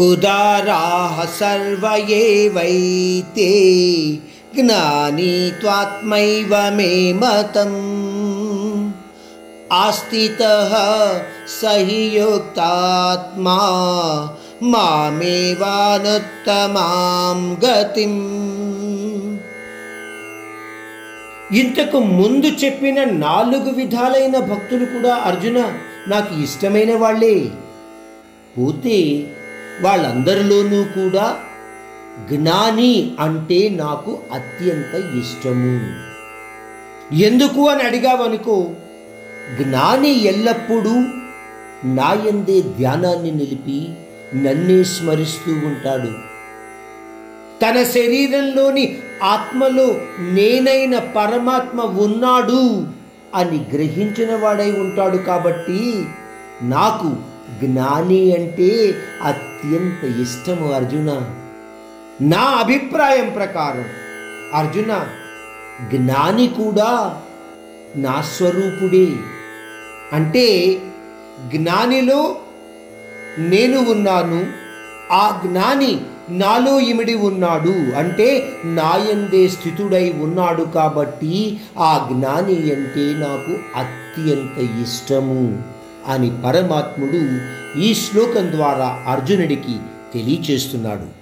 उदाराः सर्व एवैते ज्ञानी त्वात्मैव मे मतम् आस्थितः स हि युक्तात्मा మామేవానుత్తమాం గతిం ఇంతకు ముందు చెప్పిన నాలుగు విధాలైన భక్తులు కూడా అర్జున నాకు ఇష్టమైన వాళ్ళే పోతే వాళ్ళందరిలోనూ కూడా జ్ఞాని అంటే నాకు అత్యంత ఇష్టము. ఎందుకు అని అడిగావనుకో జ్ఞాని ఎల్లప్పుడూ నాయందే ధ్యానాన్ని నిలిపి నన్నే స్మరిస్తూ ఉంటాడు. తన శరీరంలోని ఆత్మలో నేనైన పరమాత్మ ఉన్నాడు అని గ్రహించిన వాడై ఉంటాడు కాబట్టి నాకు జ్ఞాని అంటే అత్యంత ఇష్టము అర్జున. నా అభిప్రాయం ప్రకారం అర్జున జ్ఞాని కూడా నా స్వరూపుడే. అంటే జ్ఞానిలో నేను ఉన్నాను ఆ జ్ఞాని నాలో ఇమిడి ఉన్నాడు. అంటే నాయందే స్థితుడై ఉన్నాడు కాబట్టి ఆ జ్ఞాని అంటే నాకు అత్యంత ఇష్టము. అని పరమాత్ముడు ఈ శ్లోకం ద్వారా అర్జునుడికి తెలియచేస్తున్నాడు.